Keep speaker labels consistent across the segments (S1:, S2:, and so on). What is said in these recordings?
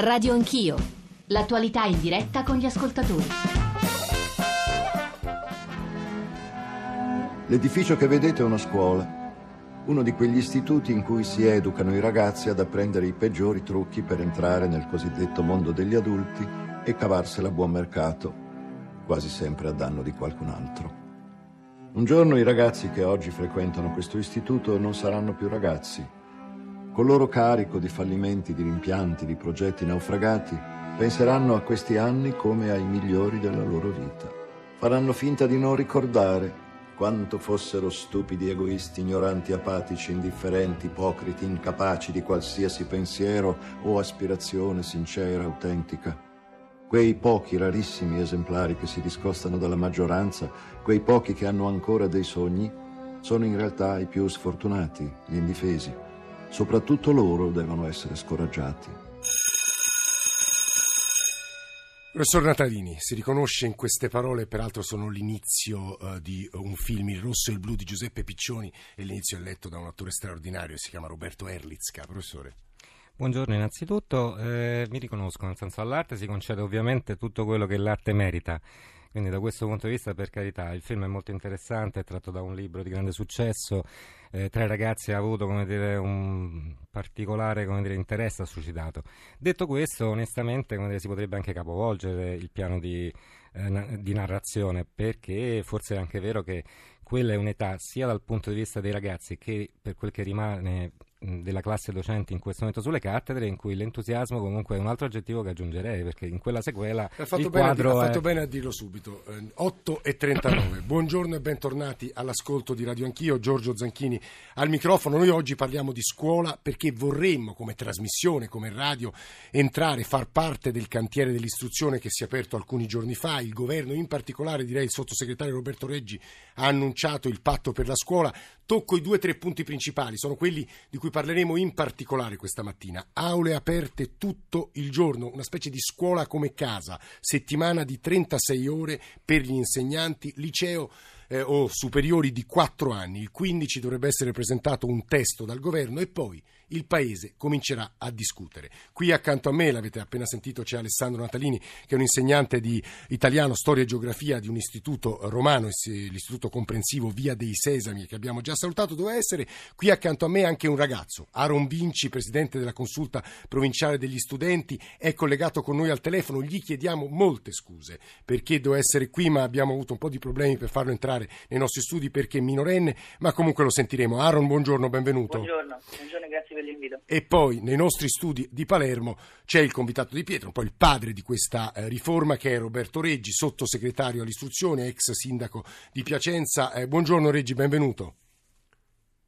S1: Radio Anch'io. L'attualità in diretta con gli ascoltatori.
S2: L'edificio che vedete è una scuola, uno di quegli istituti in cui si educano i ragazzi ad apprendere i peggiori trucchi per entrare nel cosiddetto mondo degli adulti e cavarsela a buon mercato, quasi sempre a danno di qualcun altro. Un giorno i ragazzi che oggi frequentano questo istituto non saranno più ragazzi. Col loro carico di fallimenti, di rimpianti, di progetti naufragati, penseranno a questi anni come ai migliori della loro vita. Faranno finta di non ricordare quanto fossero stupidi, egoisti, ignoranti, apatici, indifferenti, ipocriti, incapaci di qualsiasi pensiero o aspirazione sincera, autentica. Quei pochi rarissimi esemplari che si discostano dalla maggioranza, quei pochi che hanno ancora dei sogni, sono in realtà i più sfortunati, gli indifesi. Soprattutto loro devono essere scoraggiati.
S3: Professor Natalini, si riconosce in queste parole, peraltro sono l'inizio uh, di un film, Il rosso e il blu di Giuseppe Piccioni, e l'inizio è letto da un attore straordinario, si chiama Roberto Erlitzka. Professore.
S4: Buongiorno innanzitutto, eh, mi riconosco, nel senso all'arte si concede ovviamente tutto quello che l'arte merita. Quindi da questo punto di vista, per carità, il film è molto interessante, è tratto da un libro di grande successo, eh, tra i ragazzi ha avuto dire, un particolare dire, interesse, ha suscitato. Detto questo, onestamente dire, si potrebbe anche capovolgere il piano di, eh, di narrazione, perché forse è anche vero che quella è un'età sia dal punto di vista dei ragazzi che per quel che rimane della classe docenti in questo momento sulle cattedre in cui l'entusiasmo comunque è un altro aggettivo che aggiungerei perché in quella sequela
S3: ha fatto,
S4: il
S3: bene,
S4: quadro
S3: ha fatto
S4: è...
S3: bene a dirlo subito. Eh, 8 e 39 buongiorno e bentornati all'ascolto di Radio Anch'io. Giorgio Zanchini al microfono. Noi oggi parliamo di scuola perché vorremmo come trasmissione come radio entrare far parte del cantiere dell'istruzione che si è aperto alcuni giorni fa. Il governo in particolare direi il sottosegretario Roberto Reggi ha annunciato il patto per la scuola. Tocco i due o tre punti principali. Sono quelli di cui cui parleremo in particolare questa mattina. Aule aperte tutto il giorno, una specie di scuola come casa, settimana di 36 ore per gli insegnanti, liceo eh, o superiori di 4 anni. Il 15 dovrebbe essere presentato un testo dal governo e poi il Paese comincerà a discutere. Qui accanto a me, l'avete appena sentito, c'è Alessandro Natalini, che è un insegnante di italiano, storia e geografia di un istituto romano, l'istituto comprensivo Via dei Sesami, che abbiamo già salutato, doveva essere. Qui accanto a me anche un ragazzo, Aaron Vinci, presidente della consulta provinciale degli studenti, è collegato con noi al telefono. Gli chiediamo molte scuse perché doveva essere qui, ma abbiamo avuto un po' di problemi per farlo entrare nei nostri studi perché è minorenne, ma comunque lo sentiremo. Aaron, buongiorno, benvenuto.
S5: Buongiorno, buongiorno grazie per l'invito.
S3: E poi nei nostri studi di Palermo c'è il convitato di Pietro, un po' il padre di questa eh, riforma che è Roberto Reggi, sottosegretario all'istruzione, ex sindaco di Piacenza. Eh, buongiorno Reggi, benvenuto.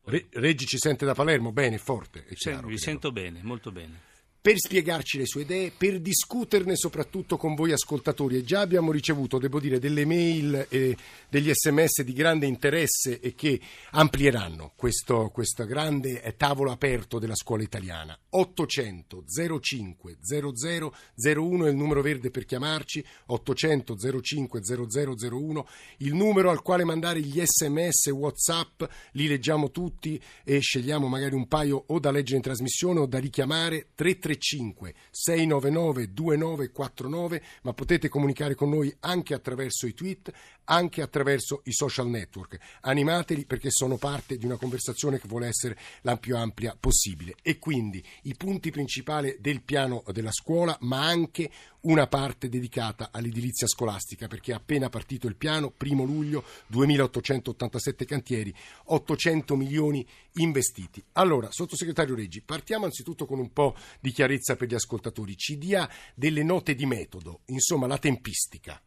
S3: Re- Reggi ci sente da Palermo, bene, forte. È chiaro,
S6: vi sento bene, molto bene
S3: per spiegarci le sue idee, per discuterne soprattutto con voi ascoltatori. E già abbiamo ricevuto, devo dire, delle mail e degli sms di grande interesse e che amplieranno questo, questo grande tavolo aperto della scuola italiana. 800 05 00 01 è il numero verde per chiamarci, 800 05 0001, il numero al quale mandare gli sms WhatsApp, li leggiamo tutti e scegliamo magari un paio o da leggere in trasmissione o da richiamare 33 335 699 2949, ma potete comunicare con noi anche attraverso i tweet, anche attraverso i social network. Animateli perché sono parte di una conversazione che vuole essere la più ampia possibile. E quindi i punti principali del piano della scuola, ma anche una parte dedicata all'edilizia scolastica, perché è appena partito il piano, primo luglio, 2887 cantieri, 800 milioni investiti. Allora, sottosegretario Reggi, partiamo anzitutto con un po' di chiarezza per gli ascoltatori. Ci dia delle note di metodo, insomma la tempistica.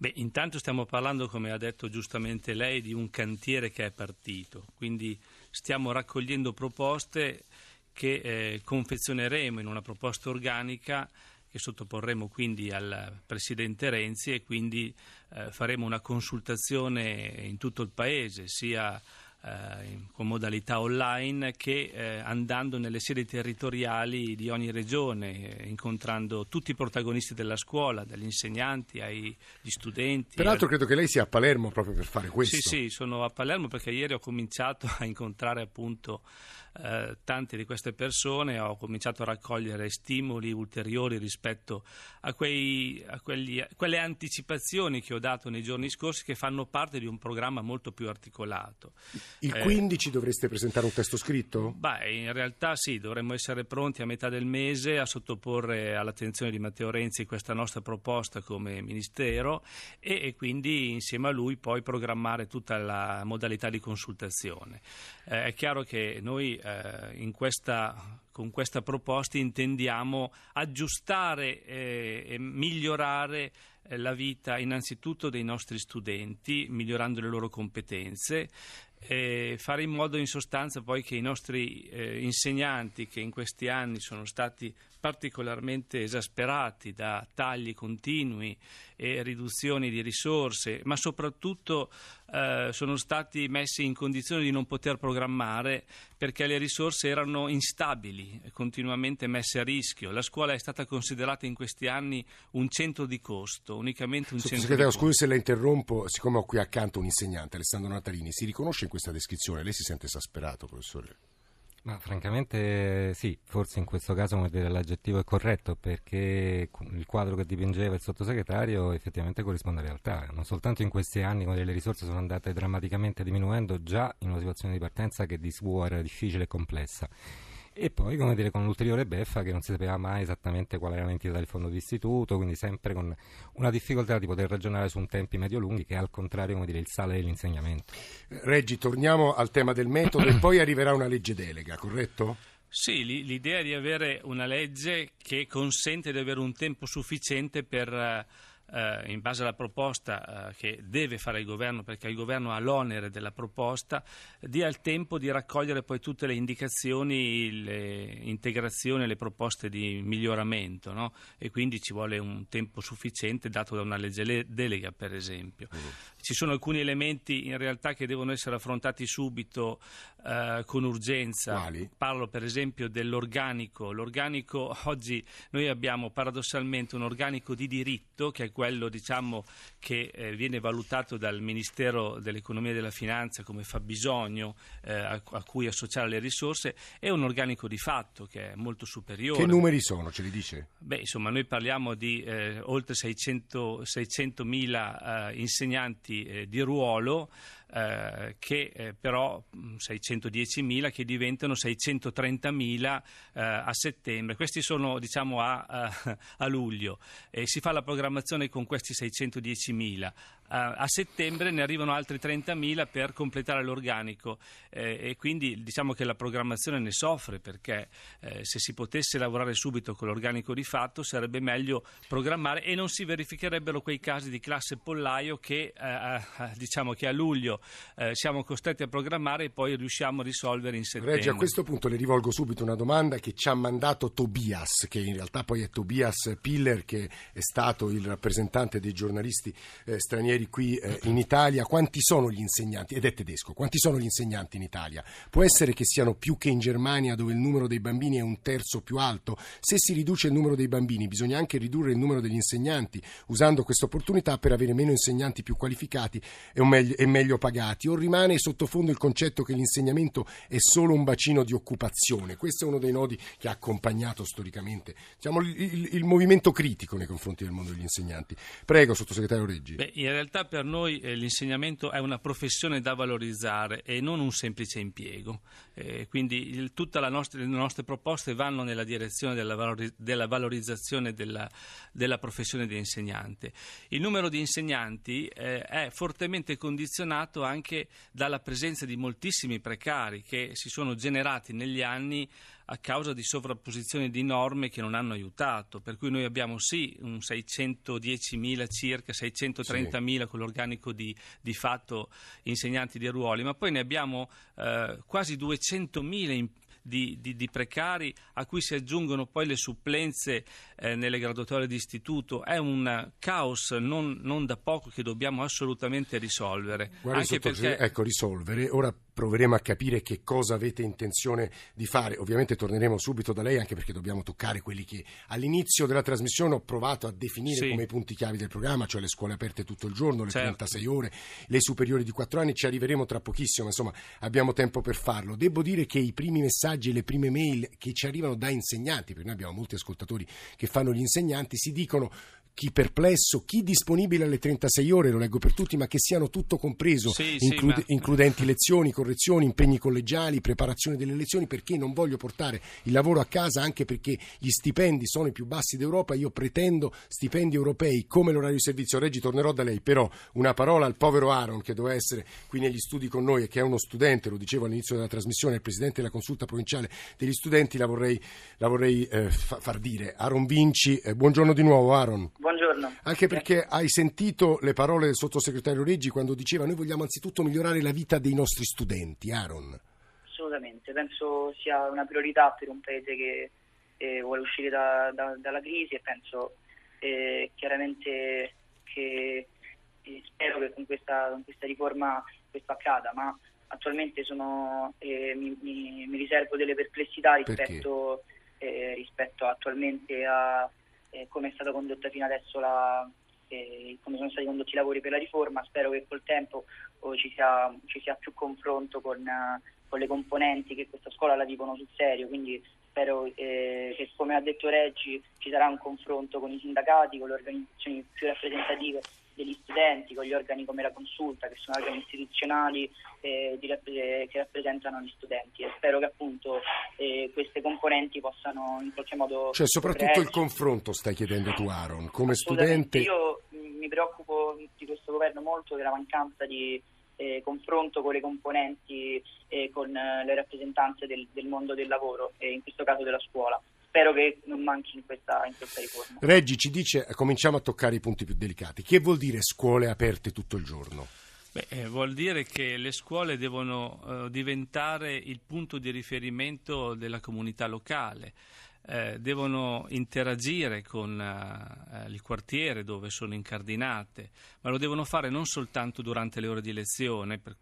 S6: Beh, intanto stiamo parlando, come ha detto giustamente lei, di un cantiere che è partito, quindi stiamo raccogliendo proposte che eh, confezioneremo in una proposta organica che sottoporremo quindi al Presidente Renzi e quindi eh, faremo una consultazione in tutto il Paese, sia eh, con modalità online che eh, andando nelle sedi territoriali di ogni regione, eh, incontrando tutti i protagonisti della scuola, dagli insegnanti agli studenti.
S3: Peraltro credo che lei sia a Palermo proprio per fare questo.
S6: Sì, sì, sono a Palermo perché ieri ho cominciato a incontrare appunto eh, tante di queste persone, ho cominciato a raccogliere stimoli ulteriori rispetto a, quei, a quelli, quelle anticipazioni che ho dato nei giorni scorsi che fanno parte di un programma molto più articolato.
S3: Il 15 eh, dovreste presentare un testo scritto?
S6: Beh, in realtà sì, dovremmo essere pronti a metà del mese a sottoporre all'attenzione di Matteo Renzi questa nostra proposta come Ministero e, e quindi insieme a lui poi programmare tutta la modalità di consultazione. Eh, è chiaro che noi eh, questa, con questa proposta intendiamo aggiustare eh, e migliorare eh, la vita innanzitutto dei nostri studenti, migliorando le loro competenze, fare in modo in sostanza poi che i nostri eh, insegnanti che in questi anni sono stati particolarmente esasperati da tagli continui e riduzioni di risorse, ma soprattutto eh, sono stati messi in condizione di non poter programmare perché le risorse erano instabili, continuamente messe a rischio. La scuola è stata considerata in questi anni un centro di costo, unicamente un centro di costo.
S3: Scusi se la interrompo, siccome ho qui accanto un insegnante, Alessandro Natalini, si riconosce questa descrizione? Lei si sente esasperato, professore?
S4: Ma francamente sì, forse in questo caso come dire, l'aggettivo è corretto perché il quadro che dipingeva il sottosegretario effettivamente corrisponde alla realtà. Non soltanto in questi anni quando le risorse sono andate drammaticamente diminuendo già in una situazione di partenza che di suo era difficile e complessa e poi come dire, con l'ulteriore beffa che non si sapeva mai esattamente qual era l'entità del fondo d'istituto, quindi sempre con una difficoltà di poter ragionare su un tempi medio-lunghi che è al contrario come dire, il sale dell'insegnamento.
S3: Reggi, torniamo al tema del metodo e poi arriverà una legge delega, corretto?
S6: Sì, l'idea di avere una legge che consente di avere un tempo sufficiente per eh, in base alla proposta eh, che deve fare il governo, perché il governo ha l'onere della proposta, dia il tempo di raccogliere poi tutte le indicazioni, le integrazioni, le proposte di miglioramento no? e quindi ci vuole un tempo sufficiente dato da una legge delega per esempio. Uh-huh. Ci sono alcuni elementi in realtà che devono essere affrontati subito eh, con urgenza.
S3: Quali?
S6: Parlo per esempio dell'organico. L'organico oggi noi abbiamo paradossalmente un organico di diritto che è quello diciamo, che eh, viene valutato dal Ministero dell'Economia e della Finanza come fabbisogno eh, a, a, cui associare le risorse e un organico di fatto che è molto superiore.
S3: Che numeri sono, ce li dice?
S6: Beh, insomma, noi parliamo di eh, oltre 600, 600.000 eh, insegnanti eh, di ruolo eh, che eh, però 610.000 mm, che diventano 630.000 eh, a settembre. Questi sono diciamo a, a, a luglio e si fa la programmazione con questi 610.000 a settembre ne arrivano altri 30.000 per completare l'organico eh, e quindi diciamo che la programmazione ne soffre perché eh, se si potesse lavorare subito con l'organico di fatto sarebbe meglio programmare e non si verificherebbero quei casi di classe pollaio che, eh, diciamo che a luglio eh, siamo costretti a programmare e poi riusciamo a risolvere in settembre.
S3: Reggi, a questo punto le rivolgo subito una domanda che ci ha mandato Tobias, che in realtà poi è Tobias Piller che è stato il rappresentante dei giornalisti eh, stranieri ieri qui eh, in Italia, quanti sono gli insegnanti, ed è tedesco, quanti sono gli insegnanti in Italia? Può essere che siano più che in Germania dove il numero dei bambini è un terzo più alto? Se si riduce il numero dei bambini bisogna anche ridurre il numero degli insegnanti usando questa opportunità per avere meno insegnanti più qualificati e meglio, e meglio pagati o rimane sottofondo il concetto che l'insegnamento è solo un bacino di occupazione? Questo è uno dei nodi che ha accompagnato storicamente diciamo, il, il, il movimento critico nei confronti del mondo degli insegnanti. Prego, sottosegretario Reggi.
S6: Beh, in realtà per noi eh, l'insegnamento è una professione da valorizzare e non un semplice impiego. Eh, quindi tutte le nostre proposte vanno nella direzione della, valori, della valorizzazione della, della, professione di insegnante. Il numero di insegnanti eh, è fortemente condizionato anche dalla presenza di moltissimi precari che si sono generati negli anni a causa di sovrapposizioni di norme che non hanno aiutato, per cui noi abbiamo sì un 610.000 circa, 630.000 sì. con l'organico di, di, fatto insegnanti di ruoli, ma poi ne abbiamo eh, quasi 200.000 in di, di, di, precari a cui si aggiungono poi le supplenze eh, nelle graduatorie di istituto. È un caos non, non da poco che dobbiamo assolutamente risolvere.
S3: Guardi, perché... Ecco, risolvere. Ora proveremo a capire che cosa avete intenzione di fare. Ovviamente torneremo subito da lei anche perché dobbiamo toccare quelli che all'inizio della trasmissione ho provato a definire
S6: Sì.
S3: come i punti chiavi del programma, cioè le scuole aperte tutto il giorno, le
S6: Certo.
S3: 36 ore, le superiori di 4 anni, ci arriveremo tra pochissimo, ma insomma abbiamo tempo per farlo. Devo dire che i primi messaggi e le prime mail che ci arrivano da insegnanti, perché noi abbiamo molti ascoltatori che fanno gli insegnanti, si dicono chi perplesso, chi disponibile alle 36 ore, lo leggo per tutti, ma che siano tutto compreso,
S6: Sì, sì,
S3: include-
S6: ma-
S3: includenti lezioni, correzioni, impegni collegiali, preparazione delle lezioni, perché non voglio portare il lavoro a casa, anche perché gli stipendi sono i più bassi d'Europa, io pretendo stipendi europei come l'orario di servizio. Reggi, tornerò da lei, però una parola al povero Aaron che doveva essere qui negli studi con noi e che è uno studente, lo dicevo all'inizio della trasmissione, il presidente della consulta provinciale degli studenti, la vorrei, la vorrei eh, fa- far dire. Aaron Vinci, eh, buongiorno di nuovo Aaron.
S5: Buongiorno.
S3: Anche perché hai sentito le parole del sottosegretario Reggi quando diceva noi vogliamo anzitutto migliorare la vita dei nostri studenti, Aaron.
S5: Assolutamente, penso sia una priorità per un paese che eh, vuole uscire da- da- dalla crisi e penso eh, chiaramente che eh, spero che con questa, con questa riforma questo accada, ma attualmente sono, eh, mi, mi- mi riservo delle perplessità rispetto, eh, rispetto attualmente a eh, come è stata condotta fino adesso la, eh, come sono stati condotti i lavori per la riforma. Spero che col tempo oh, ci, sia, ci sia più confronto con, eh, con le componenti che questa scuola la vivono sul serio, quindi spero eh, che come ha detto Reggi ci sarà un confronto con i sindacati, con le organizzazioni più rappresentative degli studenti, con gli organi come la consulta, che sono organi istituzionali eh, di rappre- che rappresentano gli studenti e spero che appunto eh, queste componenti possano in qualche modo...
S3: Cioè soprattutto il
S5: coprirci.
S3: confronto stai chiedendo tu, Aaron, come studente.
S5: Io mh, mi preoccupo di questo governo molto della mancanza di eh, confronto con le componenti e con eh, le rappresentanze del, del mondo del lavoro e in questo caso della scuola. Spero che non manchi in questa, in questa riforma.
S3: Reggi ci dice, cominciamo a toccare i punti più delicati. Che vuol dire scuole aperte tutto il giorno?
S6: Beh, eh, vuol dire che le scuole devono eh, diventare il punto di riferimento della comunità locale, eh, devono interagire con eh, eh, il quartiere dove sono incardinate, ma lo devono fare non soltanto durante le ore di lezione, per-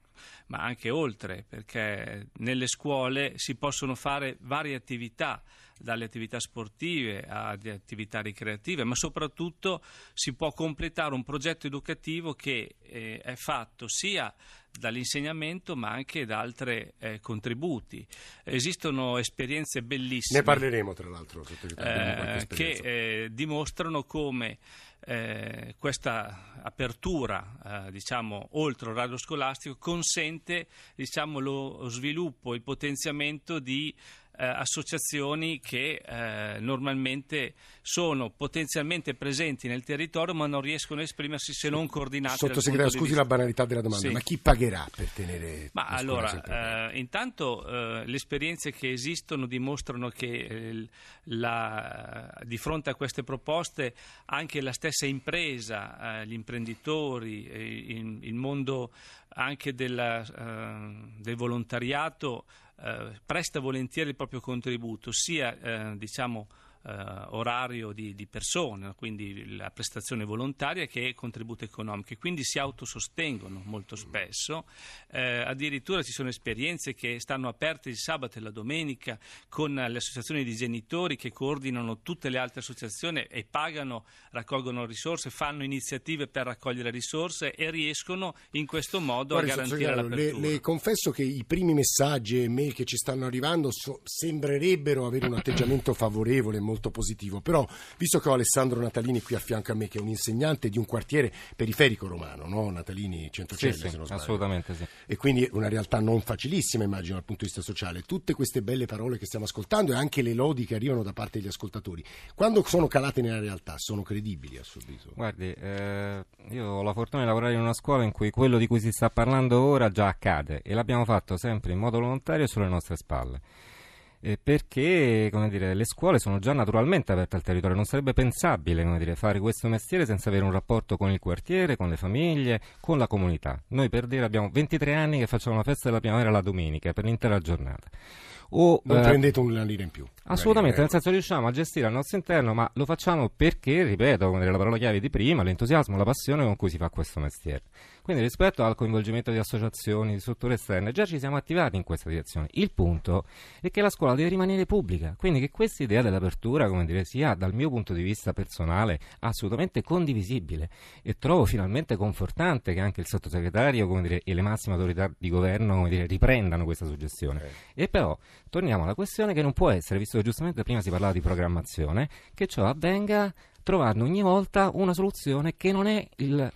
S6: ma anche oltre, perché nelle scuole si possono fare varie attività dalle attività sportive ad attività ricreative, ma soprattutto si può completare un progetto educativo che eh, è fatto sia dall'insegnamento ma anche da altri eh, contributi. Esistono esperienze bellissime
S3: Ne parleremo tra l'altro,
S6: eh, che eh, dimostrano come eh, questa apertura, eh, diciamo, oltre l'orario scolastico, consente diciamo, lo sviluppo, il potenziamento di eh, associazioni che eh, normalmente sono potenzialmente presenti nel territorio ma non riescono a esprimersi se non coordinate
S3: Sottosegretario, scusi la banalità della domanda,
S6: Sì.
S3: ma chi pagherà per tenere
S6: ma allora, eh, intanto eh, le esperienze che esistono dimostrano che eh, la- di fronte a queste proposte anche la stessa impresa, eh, gli imprenditori, il, il mondo anche della, del volontariato presta volentieri il proprio contributo, sia eh, diciamo eh, orario di, di persone, quindi la prestazione volontaria che contributo economico e quindi si autosostengono molto spesso. Eh, addirittura ci sono esperienze che stanno aperte il sabato e la domenica con le associazioni di genitori che coordinano tutte le altre associazioni e pagano, raccolgono risorse, fanno iniziative per raccogliere risorse e riescono in questo modo
S3: Guardi,
S6: a garantire
S3: le,
S6: l'apertura.
S3: le confesso che i primi messaggi e mail che ci stanno arrivando so- sembrerebbero avere un atteggiamento favorevole e molto positivo, però visto che ho Alessandro Natalini qui a fianco a me, che è un insegnante di un quartiere periferico romano, no? Natalini Centocelle,
S4: Sì,
S3: se non sbaglio.
S4: assolutamente sì.
S3: E quindi una realtà non facilissima, immagino, dal punto di vista sociale. Tutte queste belle parole che stiamo ascoltando e anche le lodi che arrivano da parte degli ascoltatori, quando sono calate nella realtà, sono credibili a suo avviso?
S4: Guardi, eh, io ho la fortuna di lavorare in una scuola in cui quello di cui si sta parlando ora già accade e l'abbiamo fatto sempre in modo volontario sulle nostre spalle. Eh, perché come dire, le scuole sono già naturalmente aperte al territorio, non sarebbe pensabile come dire, fare questo mestiere senza avere un rapporto con il quartiere, con le famiglie, con la comunità. Noi per dire abbiamo 23 anni che facciamo la festa della primavera la domenica per l'intera giornata. O,
S3: Non
S4: eh,
S3: prendete una lira in più.
S4: Assolutamente, nel senso riusciamo a gestire al nostro interno, ma lo facciamo perché, ripeto, come dire, la parola chiave di prima, l'entusiasmo, la passione con cui si fa questo mestiere. Quindi rispetto al coinvolgimento di associazioni, di strutture esterne, già ci siamo attivati in questa direzione. Il punto è che la scuola deve rimanere pubblica, quindi che questa idea dell'apertura, come dire, sia dal mio punto di vista personale assolutamente condivisibile e trovo finalmente confortante che anche il sottosegretario come dire, e le massime autorità di governo come dire, riprendano questa suggestione. Okay. E però torniamo alla questione che non può essere, visto che giustamente prima si parlava di programmazione, che ciò avvenga trovando ogni volta una soluzione che non è il,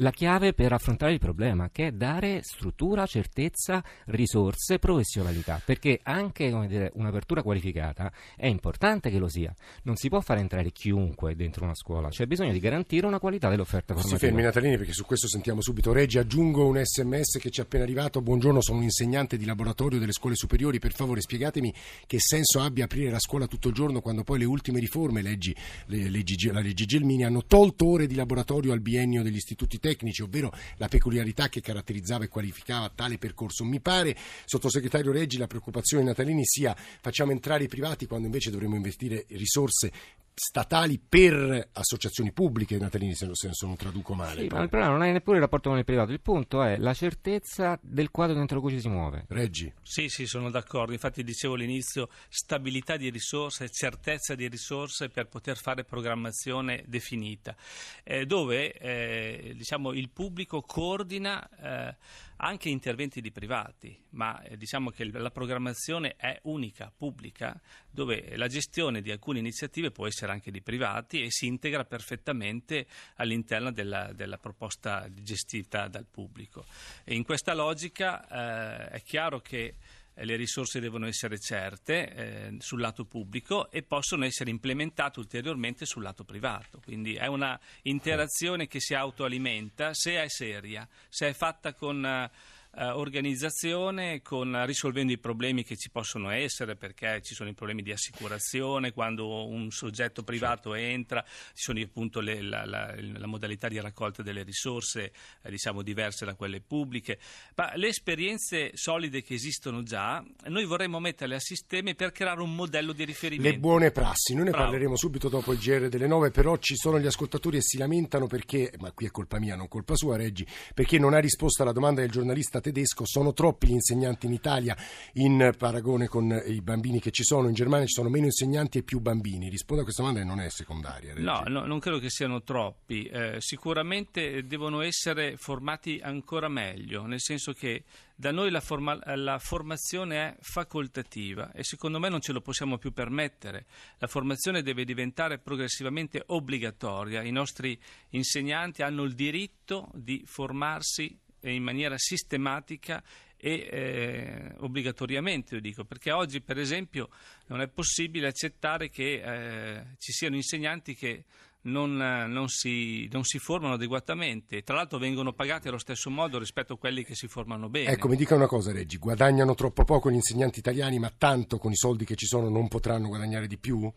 S4: la chiave per affrontare il problema, che è dare struttura, certezza, risorse, professionalità, perché anche dire, un'apertura qualificata è importante che lo sia. Non si può fare entrare chiunque dentro una scuola, c'è bisogno di garantire una qualità dell'offerta formativa.
S3: Si fermi Natalini perché su questo sentiamo subito Reggi, aggiungo un sms che ci è appena arrivato, buongiorno sono un insegnante di laboratorio delle scuole superiori, per favore spiegatemi che senso abbia aprire la scuola tutto il giorno quando poi le ultime riforme, leggi, le, leggi, la legge Gelmini, hanno tolto ore di laboratorio al biennio degli istituti tecnici tecnici, ovvero la peculiarità che caratterizzava e qualificava tale percorso. Mi pare, sottosegretario Reggi, la preoccupazione natalini sia facciamo entrare i privati quando invece dovremmo investire risorse statali per associazioni pubbliche, Natalini, se, se non traduco male.
S4: Sì, ma il problema non è neppure il rapporto con il privato, il punto è la certezza del quadro dentro cui ci si muove.
S3: Reggi.
S6: Sì, sì, sono d'accordo. Infatti dicevo all'inizio stabilità di risorse, certezza di risorse per poter fare programmazione definita, eh, dove eh, diciamo, il pubblico coordina eh, anche interventi di privati, ma eh, diciamo che la programmazione è unica, pubblica, dove la gestione di alcune iniziative può essere anche di privati e si integra perfettamente all'interno della, della proposta gestita dal pubblico. E in questa logica eh, è chiaro che eh, le risorse devono essere certe eh, sul lato pubblico e possono essere implementate ulteriormente sul lato privato. Quindi è una interazione che si autoalimenta se è seria, se è fatta con... Eh, eh, organizzazione con, risolvendo i problemi che ci possono essere perché ci sono i problemi di assicurazione quando un soggetto privato certo. entra, ci sono appunto le, la, la, la, modalità di raccolta delle risorse eh, diciamo diverse da quelle pubbliche, ma le esperienze solide che esistono già noi vorremmo metterle a sistema per creare un modello di riferimento.
S3: Le buone prassi, noi ne Bravo. parleremo subito dopo il GR delle 9, però ci sono gli ascoltatori e si lamentano perché, ma qui è colpa mia, non colpa sua Reggi, perché non ha risposto alla domanda del giornalista tedesco, sono troppi gli insegnanti in Italia in paragone con i bambini che ci sono, in Germania ci sono meno insegnanti e più bambini. Rispondo a questa domanda e non è secondaria.
S6: No, no, non credo che siano troppi, eh, sicuramente devono essere formati ancora meglio, nel senso che da noi la, forma- la, formazione è facoltativa e secondo me non ce lo possiamo più permettere. La formazione deve diventare progressivamente obbligatoria. I nostri insegnanti hanno il diritto di formarsi in maniera sistematica e eh, obbligatoriamente, io dico, perché oggi per esempio non è possibile accettare che eh, ci siano insegnanti che non, non, si, non, si, formano adeguatamente. Tra l'altro vengono pagati allo stesso modo rispetto a quelli che si formano bene.
S3: Ecco, mi dica una cosa, Reggi, guadagnano troppo poco gli insegnanti italiani, ma tanto con i soldi che ci sono non potranno guadagnare di più?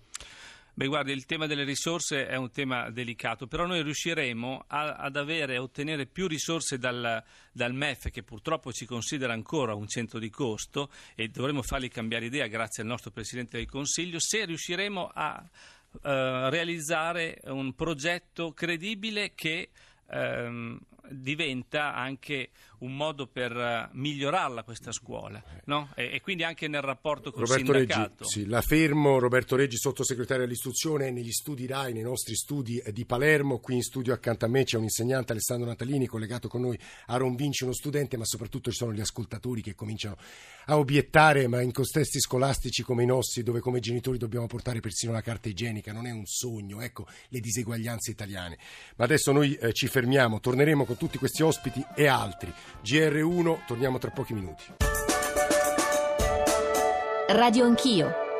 S6: Beh, guardi, il tema delle risorse è un tema delicato, però noi riusciremo a, ad avere, a ottenere più risorse dal, dal, MEF, che purtroppo ci considera ancora un centro di costo, e dovremo fargli cambiare idea grazie al nostro Presidente del Consiglio, se riusciremo a uh, realizzare un progetto credibile che ehm, diventa anche un modo per uh, migliorarla questa scuola no? e, e, quindi anche nel rapporto con
S3: Roberto
S6: il sindacato.
S3: Reggi, sì, la fermo, Roberto Reggi, sottosegretario all'istruzione, negli studi RAI, nei nostri studi di Palermo, qui in studio accanto a me c'è un insegnante Alessandro Natalini collegato con noi, Aaron Vinci, uno studente, ma soprattutto ci sono gli ascoltatori che cominciano a obiettare, ma in contesti scolastici come i nostri, dove come genitori dobbiamo portare persino la carta igienica, non è un sogno, ecco le diseguaglianze italiane. Ma adesso noi eh, ci fermiamo, torneremo con tutti questi ospiti e altri. GR1, torniamo tra pochi minuti.
S1: Radio Anch'io.